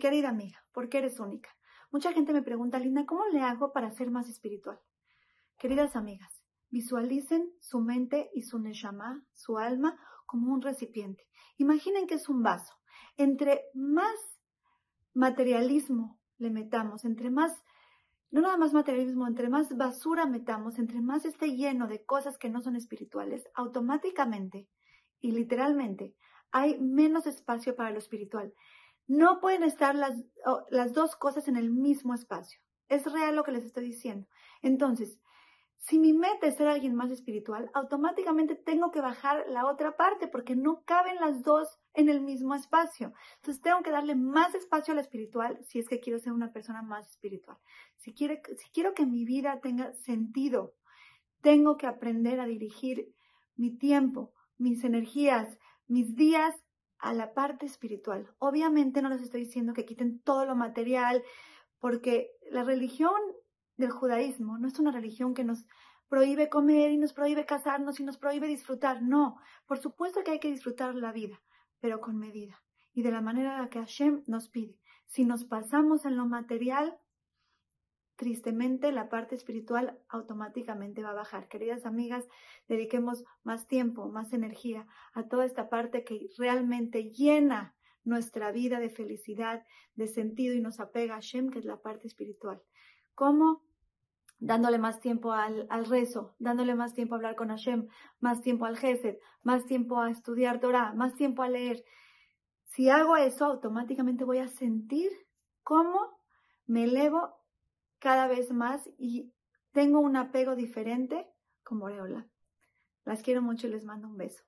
querida amiga, ¿por qué eres única? Mucha gente me pregunta, Linda, ¿cómo le hago para ser más espiritual? Queridas amigas, visualicen su mente y su neshama, su alma, como un recipiente. Imaginen que es un vaso. Entre más materialismo le metamos, entre más, no nada más materialismo, entre más basura metamos, entre más esté lleno de cosas que no son espirituales, automáticamente y literalmente hay menos espacio para lo espiritual. No pueden estar las, las dos cosas en el mismo espacio. Es real lo que les estoy diciendo. Entonces, si mi meta es ser alguien más espiritual, automáticamente tengo que bajar la otra parte porque no caben las dos en el mismo espacio. Entonces tengo que darle más espacio a la espiritual si es que quiero ser una persona más espiritual. Si quiero que mi vida tenga sentido, tengo que aprender a dirigir mi tiempo, mis energías, mis días a la parte espiritual. Obviamente no les estoy diciendo que quiten todo lo material, porque la religión del judaísmo no es una religión que nos prohíbe comer y nos prohíbe casarnos y nos prohíbe disfrutar. No, por supuesto que hay que disfrutar la vida, pero con medida y de la manera en la que Hashem nos pide. Si nos pasamos en lo material, tristemente la parte espiritual automáticamente va a bajar. Queridas amigas, dediquemos más tiempo, más energía a toda esta parte que realmente llena nuestra vida de felicidad, de sentido y nos apega a Hashem, que es la parte espiritual. ¿Cómo? Dándole más tiempo al, rezo, dándole más tiempo a hablar con Hashem, más tiempo al Gesed, más tiempo a estudiar Torah, más tiempo a leer. Si hago eso, automáticamente voy a sentir cómo me elevo cada vez más y tengo un apego diferente con Boreola. Las quiero mucho y les mando un beso.